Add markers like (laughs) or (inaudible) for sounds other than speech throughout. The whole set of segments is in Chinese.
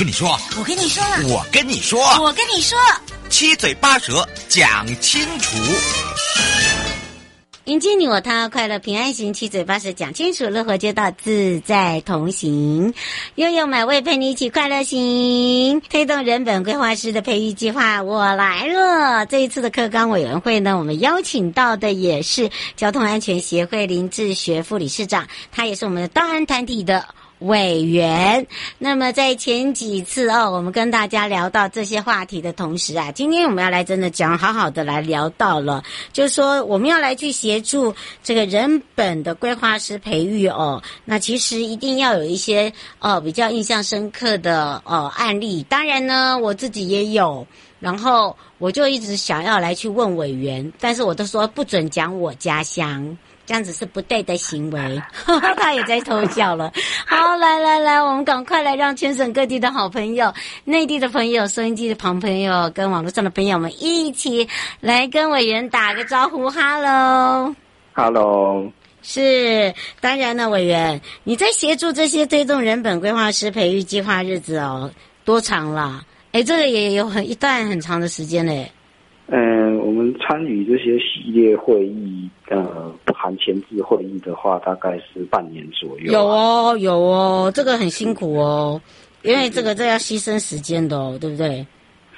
跟你说，我跟你说了，我跟你说，我跟你说，七嘴八舌讲清楚。迎接你我他，快乐平安行，七嘴八舌讲清楚，乐活街道自在同行，悠悠美味陪你一起快乐行，推动人本规划师的培育计划，我来了。这一次的课纲委员会呢，我们邀请到的也是交通安全协会林志学副理事长，他也是我们的道安团体的。委员，那么在前几次哦，我们跟大家聊到这些话题的同时啊，今天我们要来真的讲好好的来聊到了，就是说我们要来去协助这个人本的规划师培育哦，那其实一定要有一些哦比较印象深刻的哦案例，当然呢我自己也有，然后我就一直想要来去问委员，但是我都说不准讲我家乡。这样子是不对的行为，(laughs) 他也在偷笑了。好，来来来，我们赶快来让全省各地的好朋友、内地的朋友、收音机的旁朋友跟网络上的朋友们一起来跟委员打个招呼。哈喽，哈喽，是当然了，委员，你在协助这些推动人本规划师培育计划日子哦，多长了？哎，这个也有很一段很长的时间嘞。嗯，我们参与这些系列会议，呃，不含前置会议的话，大概是半年左右啊。有哦，有哦，这个很辛苦哦，因为这个这要牺牲时间的哦，对不对？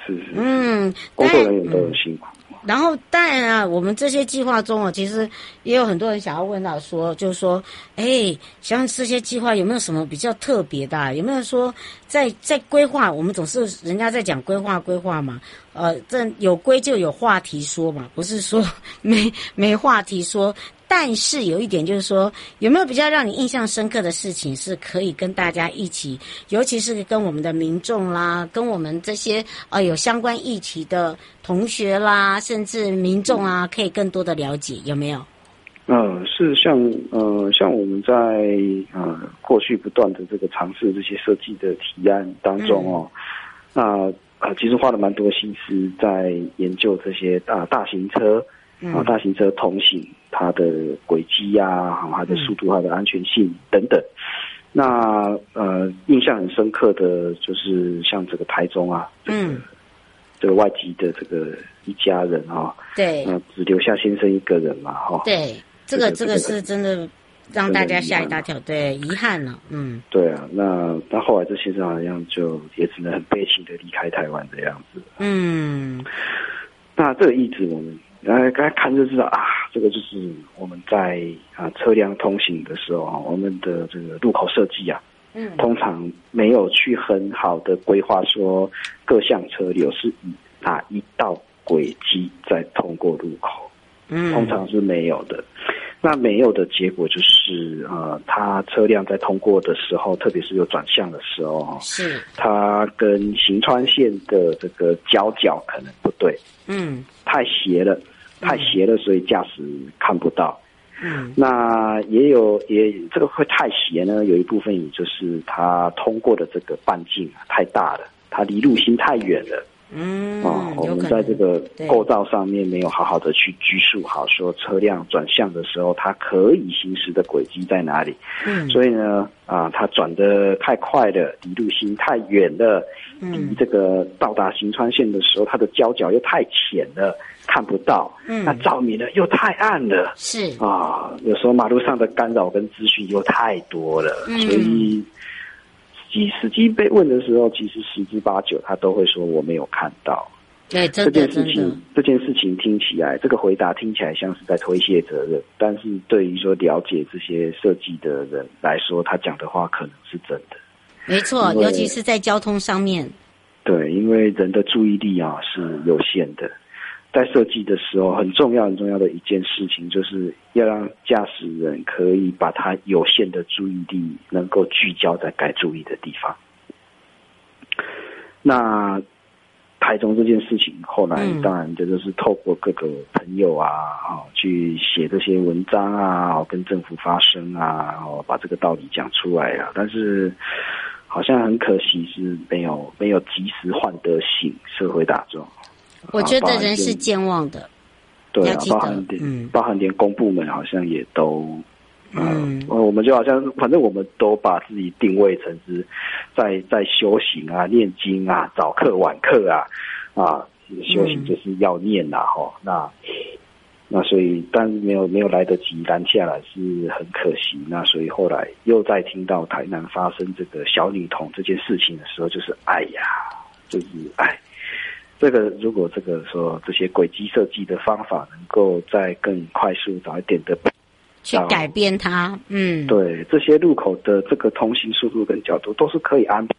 是是。嗯，工作人员都很辛苦。然后，当然啊，我们这些计划中啊，其实也有很多人想要问到说，就是说，哎，像这些计划有没有什么比较特别的啊？有没有说在在规划？我们总是人家在讲规划规划嘛，呃，这有规就有话题说嘛，不是说没 (laughs) 没话题说。(laughs) 但是有一点就是说，有没有比较让你印象深刻的事情是可以跟大家一起，尤其是跟我们的民众啦，跟我们这些呃有相关议题的同学啦，甚至民众啊，可以更多的了解，有没有？嗯，是像呃像我们在呃过去不断的这个尝试这些设计的提案当中哦，那、嗯、呃其实花了蛮多心思在研究这些大大型车。啊，大型车同行它的轨迹呀，它的速度、它的安全性等等。那呃，印象很深刻的就是像这个台中啊，嗯，这个外籍的这个一家人啊，对，那只留下先生一个人嘛，哈，对，这个这个是真的让大家吓一大跳，对，遗憾了，嗯，对啊，那那后来这先生好像就也只能很悲情的离开台湾的样子，嗯，那这个意志我们。然后刚才看就知道啊，这个就是我们在啊车辆通行的时候啊，我们的这个路口设计啊，嗯，通常没有去很好的规划说各项车流是以哪一道轨迹在通过路口，嗯，通常是没有的。那没有的结果就是啊，它车辆在通过的时候，特别是有转向的时候，是它跟行川线的这个交角可能不对，嗯，太斜了。太斜了，所以驾驶看不到。嗯，那也有也这个会太斜呢，有一部分也就是它通过的这个半径太大了，它离路心太远了。嗯，啊，我们在这个对构造上面没有好好的去拘束好，说车辆转向的时候，它可以行驶的轨迹在哪里？嗯，所以呢，啊，它转的太快了，离路心太远了，离嗯这个到达行川线的时候，它的交角又太浅了，看不到。嗯那照明呢又太暗了。是，啊，有时候马路上的干扰跟资讯又太多了，嗯所以司机司机被问的时候，其实十之八九他都会说我没有看到。对，这件事情，，这件事情听起来，这个回答听起来像是在推卸责任，但是对于说了解这些设计的人来说，他讲的话可能是真的。没错，尤其是在交通上面，对，因为人的注意力啊是有限的，在设计的时候，很重要很重要的一件事情，就是要让驾驶人可以把他有限的注意力能够聚焦在该注意的地方。那台中这件事情，后来嗯当然这就是透过各个朋友啊，啊，去写这些文章啊，跟政府发声啊，哦，把这个道理讲出来啊。但是好像很可惜是没有没有及时换得醒社会大众。我觉得人是健忘的，对啊要，记得包含连、嗯包含连公部门好像也都。嗯呃，我们就好像，反正我们都把自己定位成是在在修行啊、念经啊、早课晚课啊，啊，修行就是要念呐、啊，哈、那那所以，但是没有没有来得及拦下来，是很可惜。那所以后来又在听到台南发生这个小女童这件事情的时候，就是哎呀，就是哎。这个如果这个说这些轨迹设计的方法能够再更快速早一点的去改变它，嗯，对这些路口的这个通行速度跟角度都是可以安排。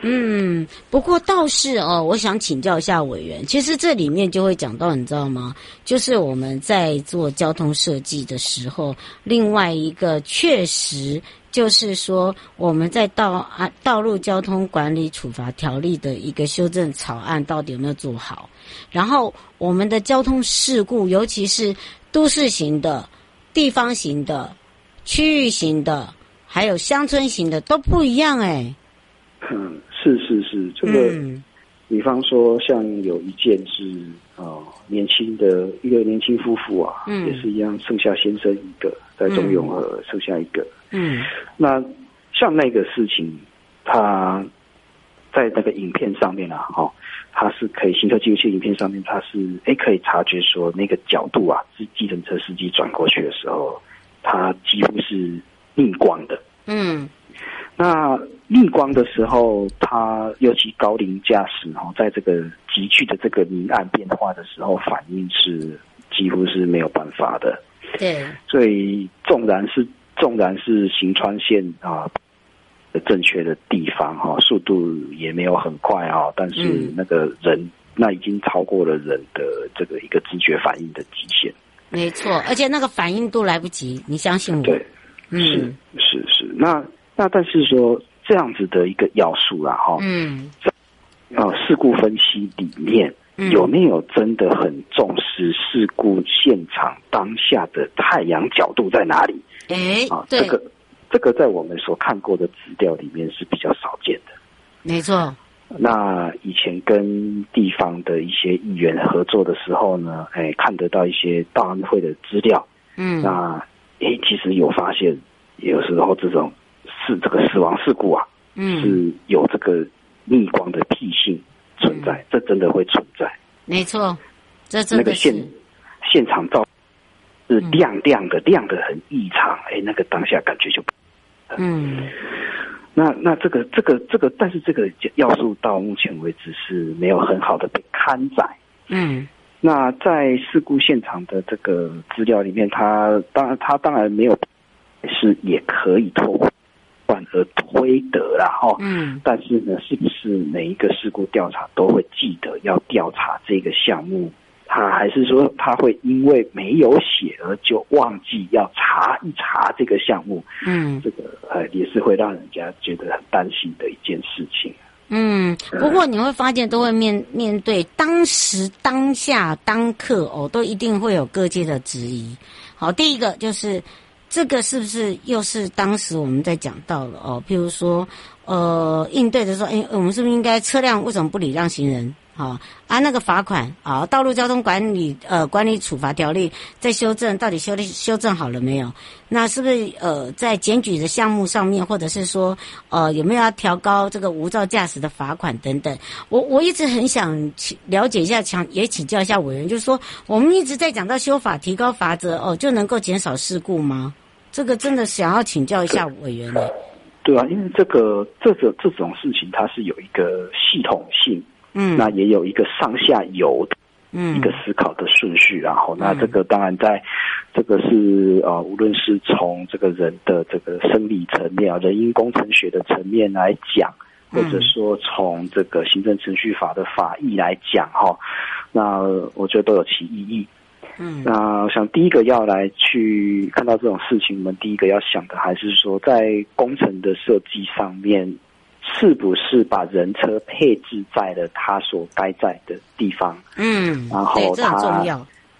嗯，不过倒是哦，我想请教一下委员，其实这里面就会讲到，你知道吗？就是我们在做交通设计的时候，另外一个确实就是说，我们在道啊道路交通管理处罚条例的一个修正草案到底有没有做好？然后我们的交通事故，尤其是都市型的、地方型的、区域型的，还有乡村型的都不一样哎。嗯，是是是，这个，嗯比方说像有一件是哦，年轻的一个年轻夫妇啊，嗯也是一样，剩下先生一个，在中永和剩下一个。嗯那像那个事情，他在那个影片上面啊，哈、哦，他是可以行车记录器影片上面，他是哎可以察觉说那个角度啊，是计程车司机转过去的时候，他几乎是逆光的。嗯那逆光的时候，他尤其高龄驾驶哈，在这个急剧的这个明暗变化的时候，反应是几乎是没有办法的。对，所以纵然是纵然是行川线啊正确的地方哈，速度也没有很快啊，但是嗯那个人那已经超过了人的这个一个知觉反应的极限。没错，而且那个反应都来不及，你相信我。对，嗯是是是。那那但是说这样子的一个要素啦哈，嗯呃，事故分析里面嗯有没有真的很重视事故现场当下的太阳角度在哪里哎啊？，这个这个在我们所看过的资料里面是比较少见的。没错，那以前跟地方的一些议员合作的时候呢，哎，看得到一些大安会的资料，嗯那哎，其实有发现，有时候这种是这个死亡事故啊，嗯，是有这个逆光的癖性存在，嗯这真的会存在。没错，这真的是那个现现场照是亮亮的，亮的很异常，哎，那个当下感觉就。嗯那那这个这个这个，但是这个要素到目前为止是没有很好的被刊载。嗯那在事故现场的这个资料里面，他当然他当然没有是也可以透过断而推得啦哈。嗯但是呢，是不是每一个事故调查都会记得要调查这个项目？他还是说他会因为没有写而就忘记要查一查这个项目？嗯这个呃也是会让人家觉得很担心的一件事情。嗯，不过你会发现，都会面面对当时、当下、当刻哦，都一定会有各界的质疑。好，第一个就是这个是不是又是当时我们在讲到了哦？譬如说，呃，应对的时候，哎，我们是不是应该车辆为什么不礼让行人？好啊，那个罚款啊，道路交通管理呃管理处罚条例在修正，到底修的修正好了没有？那是不是呃在检举的项目上面，或者是说呃有没有要调高这个无照驾驶的罚款等等？我我一直很想请了解一下，想也请教一下委员，就是说我们一直在讲到修法提高罚则哦，就能够减少事故吗？这个真的想要请教一下委员呢。对啊，因为这个这个这种事情，它是有一个系统性。嗯，那也有一个上下游的，嗯，一个思考的顺序，然后，那这个当然在，这个是呃，无论是从这个人的这个生理层面啊，人因工程学的层面来讲，或者说从这个行政程序法的法义来讲，哈，那我觉得都有其意义。嗯，那我想第一个要来去看到这种事情，我们第一个要想的还是说，在工程的设计上面。是不是把人车配置在了他所该在的地方？嗯，然后他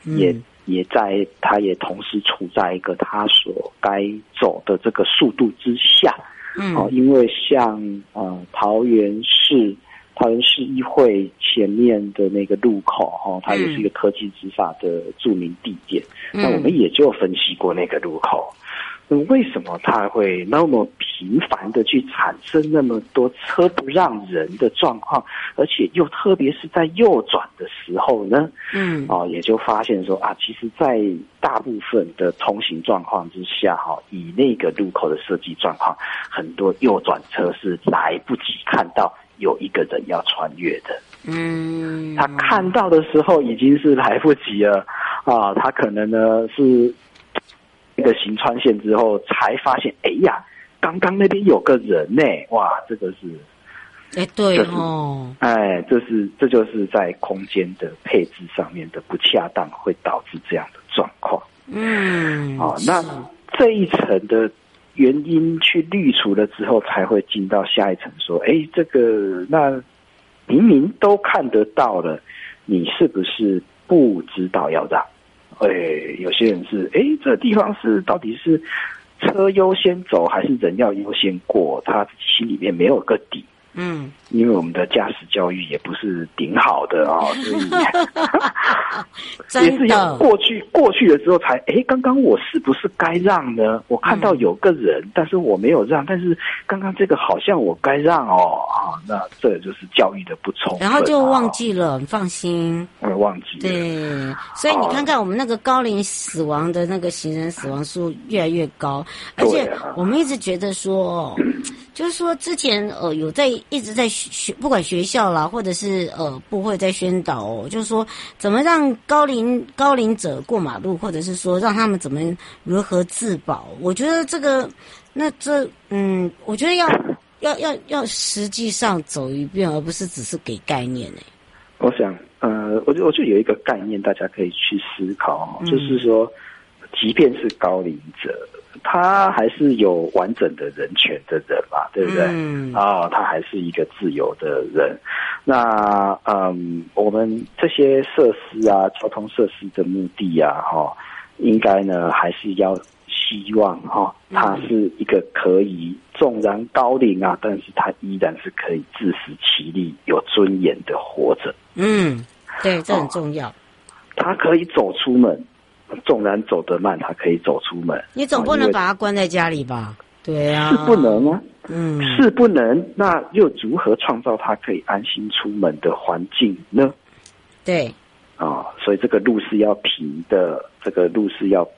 也也在，他也同时处在一个他所该走的这个速度之下。嗯，哦，因为像呃桃园市桃园市议会前面的那个路口哈，它也是一个科技执法的著名地点。那我们也就分析过那个路口。为什么它会那么频繁的去产生那么多车不让人的状况，而且又特别是在右转的时候呢？嗯，哦，也就发现说啊，其实，在大部分的通行状况之下，哈，以那个路口的设计状况，很多右转车是来不及看到有一个人要穿越的。嗯，他看到的时候已经是来不及了啊，他可能呢是。那个行穿线之后，才发现，哎呀，刚刚那边有个人呢，哇，这个是，哎，对哦，哎，这是这就是在空间的配置上面的不恰当，会导致这样的状况。嗯，哦，那这一层的原因去滤除了之后，才会进到下一层，说，哎，这个那明明都看得到了，你是不是不知道要让？哎，有些人是哎，这个地方是到底是车优先走还是人要优先过？他心里面没有个底。嗯，因为我们的驾驶教育也不是顶好的啊、哦，(laughs) 所以。也是要过去过去了之后才哎，刚刚我是不是该让呢？我看到有个人，嗯、但是我没有让，但是刚刚这个好像我该让哦啊，那这就是教育的不充分，然后就忘记了，你放心，我忘记了。对，所以你看看我们那个高龄死亡的那个行人死亡数越来越高，而且我们一直觉得说，就是说之前呃有在。一直在学，不管学校啦，或者是呃，部会在宣导哦，就是说怎么让高龄高龄者过马路，或者是说让他们怎么如何自保。我觉得这个，那这嗯，我觉得要要要要实际上走一遍，而不是只是给概念呢。我想，呃，我就我就有一个概念，大家可以去思考，嗯、就是说，即便是高龄者。他还是有完整的人权的人嘛，对不对？嗯。啊，他还是一个自由的人。那嗯，我们这些设施啊，交通设施的目的啊，哈，应该呢还是要希望哈，他是一个可以纵然高龄啊，但是他依然是可以自食其力、有尊严的活着。嗯，对，这很重要。他可以走出门。纵然走得慢，他可以走出门。你总不能把他关在家里吧？对啊，是不能啊。嗯，是不能。那又如何创造他可以安心出门的环境呢？对，啊、哦，所以这个路是要平的，这个路是要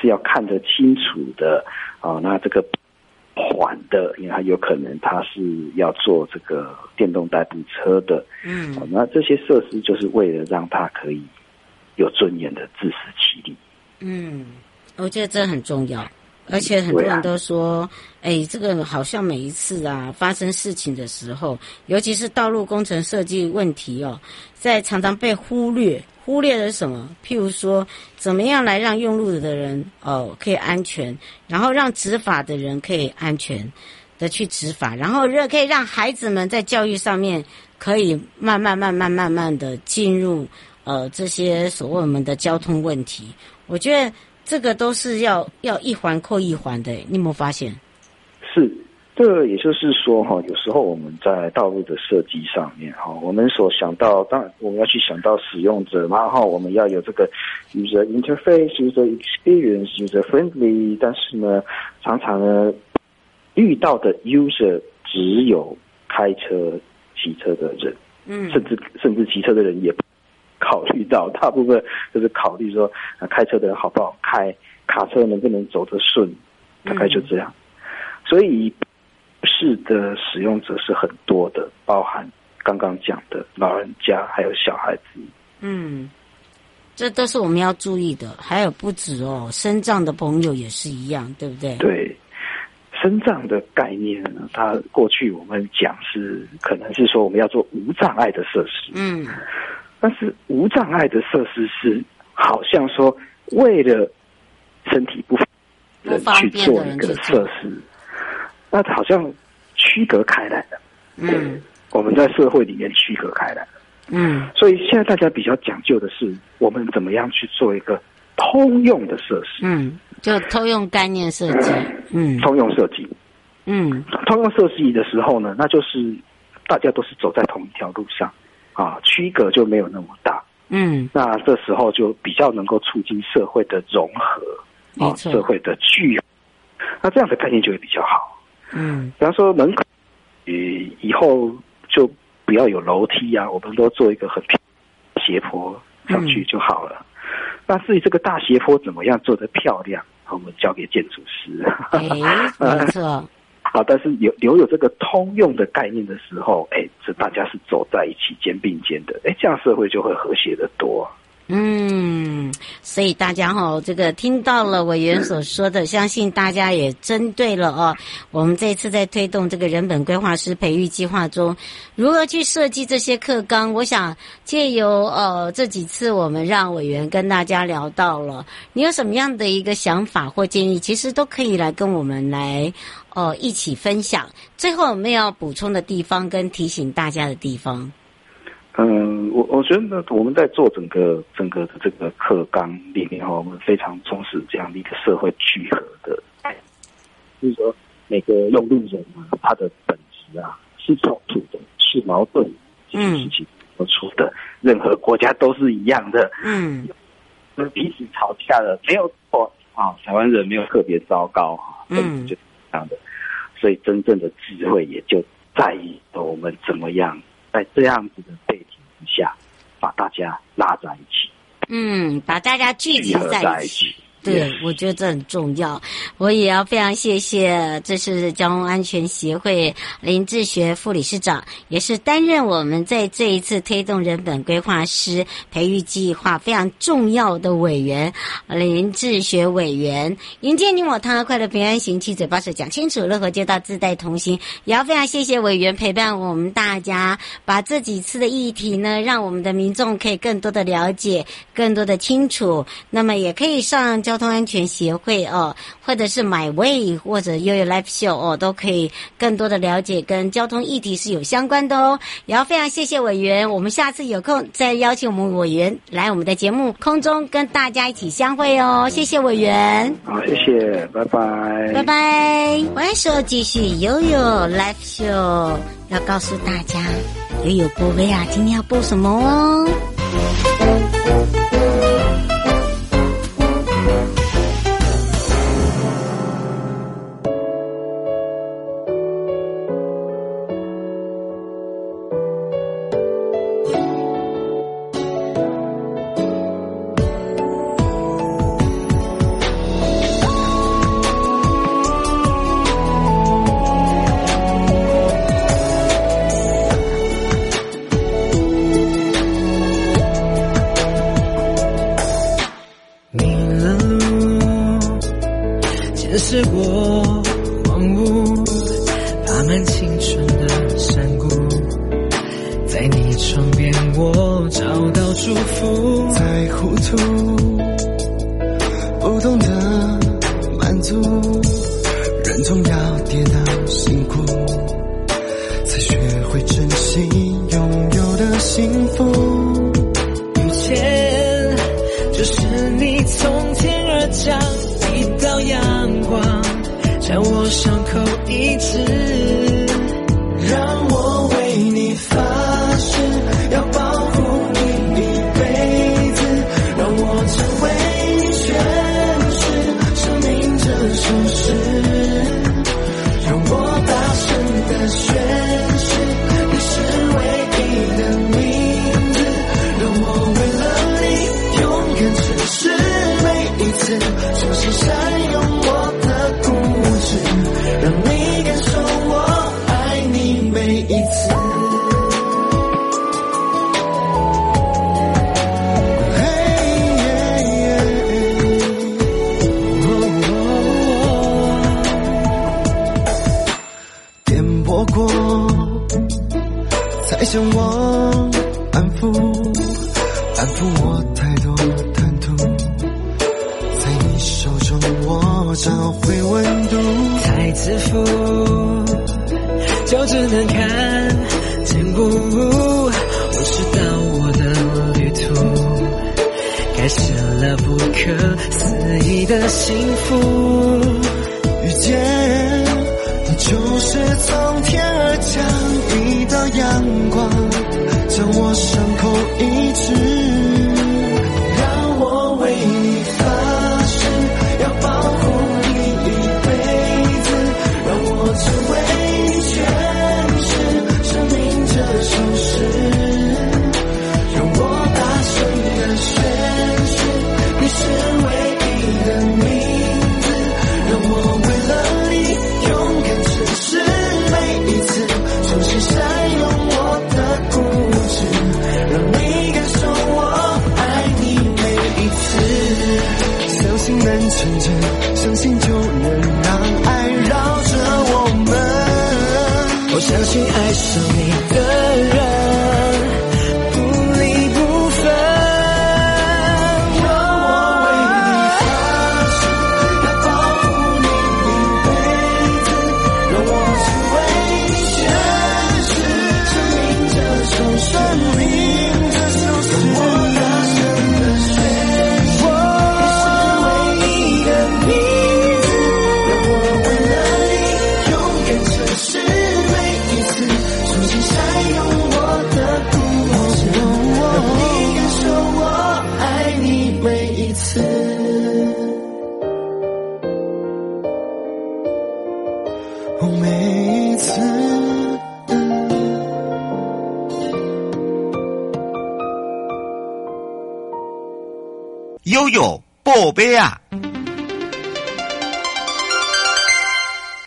是要看得清楚的啊、哦。那这个缓的，因为他有可能他是要做这个电动代步车的。嗯、哦，那这些设施就是为了让他可以。有尊严的自食其力。嗯，我觉得这很重要，而且很多人都说，哎、啊，这个好像每一次啊发生事情的时候，尤其是道路工程设计问题哦，在常常被忽略，忽略了什么？譬如说，怎么样来让用路的人哦可以安全，然后让执法的人可以安全的去执法，然后让可以让孩子们在教育上面可以慢慢慢慢慢慢的进入。呃，这些所谓我们的交通问题，我觉得这个都是要要一环扣一环的，你有没有发现？是，这也就是说，哈，有时候我们在道路的设计上面，哈，我们所想到，当然我们要去想到使用者嘛，然后我们要有这个 user interface、user experience、user friendly，但是呢，常常呢遇到的 user 只有开车、骑车的人，嗯，甚至甚至骑车的人也考虑到，大部分就是考虑说，开车的人好不好开，卡车能不能走得顺，大概就这样，所以。是的，使用者是很多的，包含刚刚讲的老人家，还有小孩子。嗯，这都是我们要注意的。还有不止哦，身障的朋友也是一样，对不对？对，身障的概念呢，它过去我们讲是可能是说我们要做无障碍的设施。嗯，但是无障碍的设施是好像说为了身体不方便去做一个设施。那好像区隔开来的，嗯，我们在社会里面区隔开来的，嗯，所以现在大家比较讲究的是，我们怎么样去做一个通用的设施，嗯，就通用概念设计，(laughs) 嗯，通用设计，嗯，通用设计的时候呢，那就是大家都是走在同一条路上，啊，区隔就没有那么大，嗯，那这时候就比较能够促进社会的融合，啊，社会的聚合，那这样的概念就会比较好。嗯，比方说门口，呃，以后就不要有楼梯啊，我们都做一个很斜坡上去就好了。嗯、那至于这个大斜坡怎么样做得漂亮，我们交给建筑师。(laughs) 哎，没错。啊，但是有留有这个通用的概念的时候，哎，这大家是走在一起肩并肩的，哎，这样社会就会和谐得多。嗯，所以大家哈，这个听到了委员所说的，相信大家也针对了哦。我们这次在推动这个人本规划师培育计划中，如何去设计这些课纲？我想借由呃这几次我们让委员跟大家聊到了，你有什么样的一个想法或建议，其实都可以来跟我们来呃一起分享。最后有没有要补充的地方跟提醒大家的地方？嗯，我我觉得呢，我们在做整个整个的这个课纲里面哈，我们非常重视这样的一个社会聚合的，就是说每个用路人啊，他的本质啊是冲突的，是矛盾，这些事情不出的，嗯、任何国家都是一样的，嗯，彼此吵架的没有错啊，台湾人没有特别糟糕哈，嗯，就这样的，所以真正的智慧也就在于我们怎么样。在这样子的背景之下，把大家拉在一起，嗯，把大家聚集在一起。对我觉得这很重要。我也要非常谢谢，这是交通安全协会林志学副理事长，也是担任我们在这一次推动人本规划师培育计划非常重要的委员林志学委员。迎接你我他，快乐平安行，七嘴八舌讲清楚，乐活街道自带同行。也要非常谢谢委员陪伴我们大家，把这几次的议题呢，让我们的民众可以更多的了解，更多的清楚。那么也可以上交通安全协会哦，或者是 My Way 或者 YOYO Live Show 哦，都可以更多的了解跟交通议题是有相关的哦。也要非常谢谢委员，我们下次有空再邀请我们委员来我们的节目空中跟大家一起相会哦。谢谢委员，好，谢谢，拜拜，拜拜。晚上继续 YOYO Live Show，要告诉大家 YOYO 播威啊，今天要播什么哦？让我伤口一次让我安抚我太多贪图，在你手中我找回温度，太自负，就只能看见不。我知道我的旅途开始了不可思议的幸福，遇见。你就是从天而降一道阳光，将我伤口医治，次。我每一次。悠悠宝贝啊！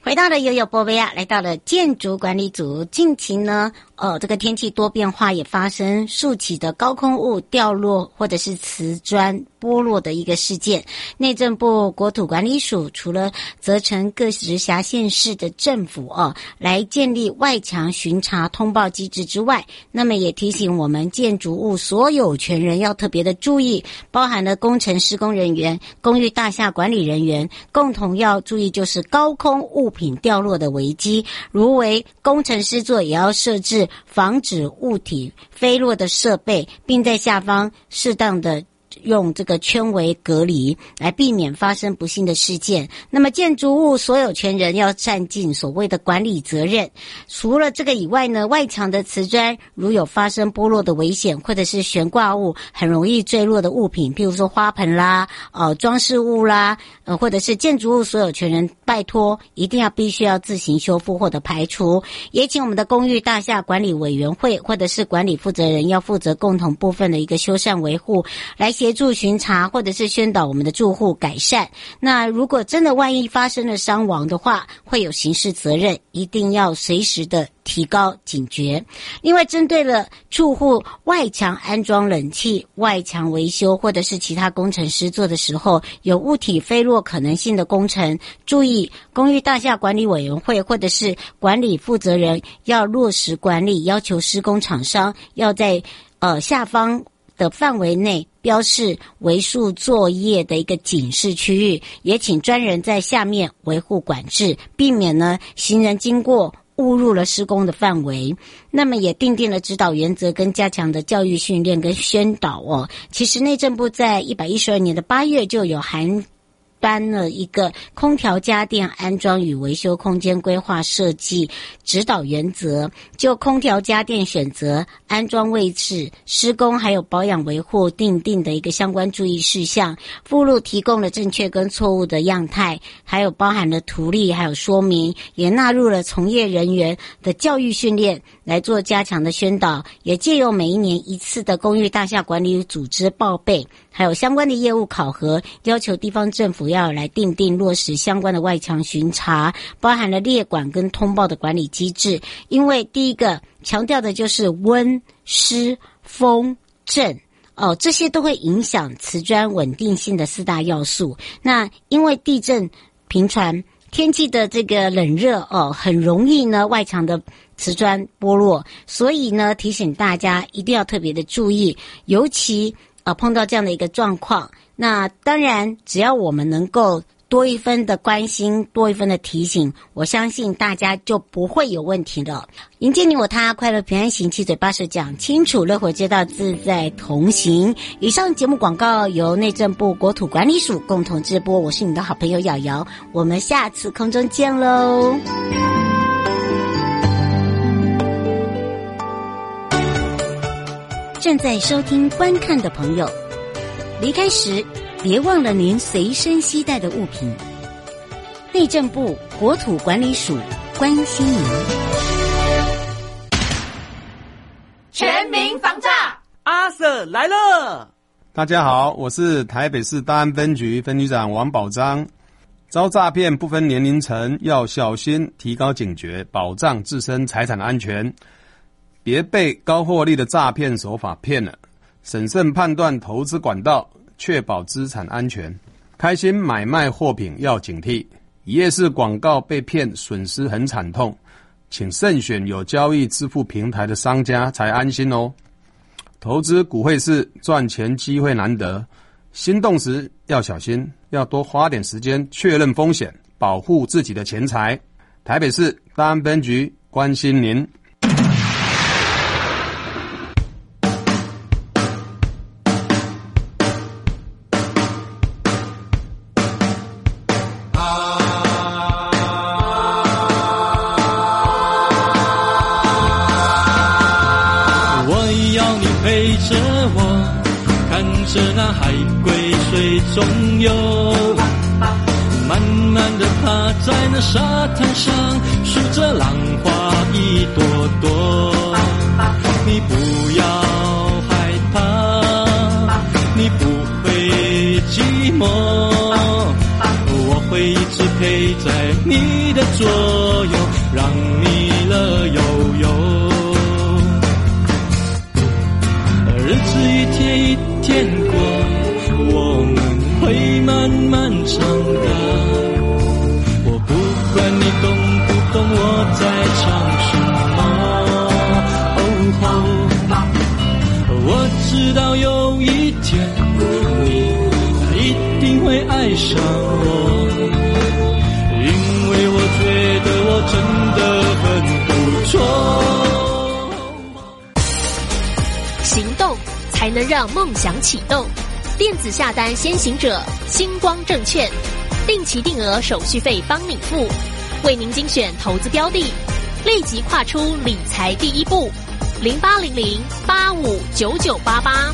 回到了悠悠波贝亚，来到了建筑管理组。近期呢，呃，这个天气多变化，也发生竖起的高空物掉落或者是瓷砖剥落的一个事件。内政部国土管理署除了责成各直辖县市的政府哦，来建立外墙巡查通报机制之外，那么也提醒我们建筑物所有权人要特别的注意，包含了工程施工人员、公寓大厦管理人员，共同要注意就是高空物品掉落的危机，如为工程施作，也要设置防止物体飞落的设备，并在下方适当的。用这个圈围隔离，来避免发生不幸的事件。那么，建筑物所有权人要占尽所谓的管理责任。除了这个以外呢，外墙的瓷砖如有发生剥落的危险，或者是悬挂物很容易坠落的物品，譬如说花盆啦、呃装饰物啦，呃或者是建筑物所有权人，拜托一定要必须要自行修复或者排除。也请我们的公寓大厦管理委员会或者是管理负责人要负责共同部分的一个修缮维护，来协助巡查或者是宣导我们的住户改善。那如果真的万一发生了伤亡的话，会有刑事责任，一定要随时的提高警觉。另外，针对了住户外墙安装冷气、外墙维修或者是其他工程师做的时候，有物体飞落可能性的工程，注意公寓大厦管理委员会或者是管理负责人要落实管理，要求施工厂商要在呃下方的范围内标示为数作业的一个警示区域，也请专人在下面维护管制，避免呢行人经过误入了施工的范围。那么也订定了指导原则跟加强的教育训练跟宣导哦。其实内政部在一百一十二年的八月就有函颁了一个空调家电安装与维修空间规划设计指导原则，就空调家电选择、安装位置、施工还有保养维护定定的一个相关注意事项。附录提供了正确跟错误的样态，还有包含了图例，还有说明，也纳入了从业人员的教育训练来做加强的宣导，也借由每一年一次的公寓大厦管理组织报备。还有相关的业务考核，要求地方政府要来定定落实相关的外墙巡查，包含了列管跟通报的管理机制。因为第一个强调的就是温、湿、风、震哦，这些都会影响瓷砖稳定性的四大要素。那因为地震频传，天气的这个冷热哦，很容易呢外墙的瓷砖剥落，所以呢提醒大家一定要特别的注意，尤其。啊，碰到这样的一个状况，那当然，只要我们能够多一分的关心，多一分的提醒，我相信大家就不会有问题了。迎接你我他，快乐平安行，七嘴八舌讲清楚，乐活街道自在同行。以上节目广告由内政部国土管理署共同直播，我是你的好朋友瑶瑶，我们下次空中见喽。正在收听、观看的朋友，离开时别忘了您随身携带的物品。内政部国土管理署关心您。全民防诈，阿 Sir 来了！大家好，我是台北市大安分局分局长王宝章。遭诈骗不分年龄层，要小心，提高警觉，保障自身财产安全。别被高获利的诈骗手法骗了，审慎判断投资管道，确保资产安全。开心买卖货品要警惕，一页式广告被骗，损失很惨痛，请慎选有交易支付平台的商家才安心哦。投资股汇市赚钱机会难得，心动时要小心，要多花点时间确认风险，保护自己的钱财。台北市大安分局关心您。下单先行者，星光证券，定期定额手续费帮你付，为您精选投资标的，立即跨出理财第一步，零八零零八五九九八八。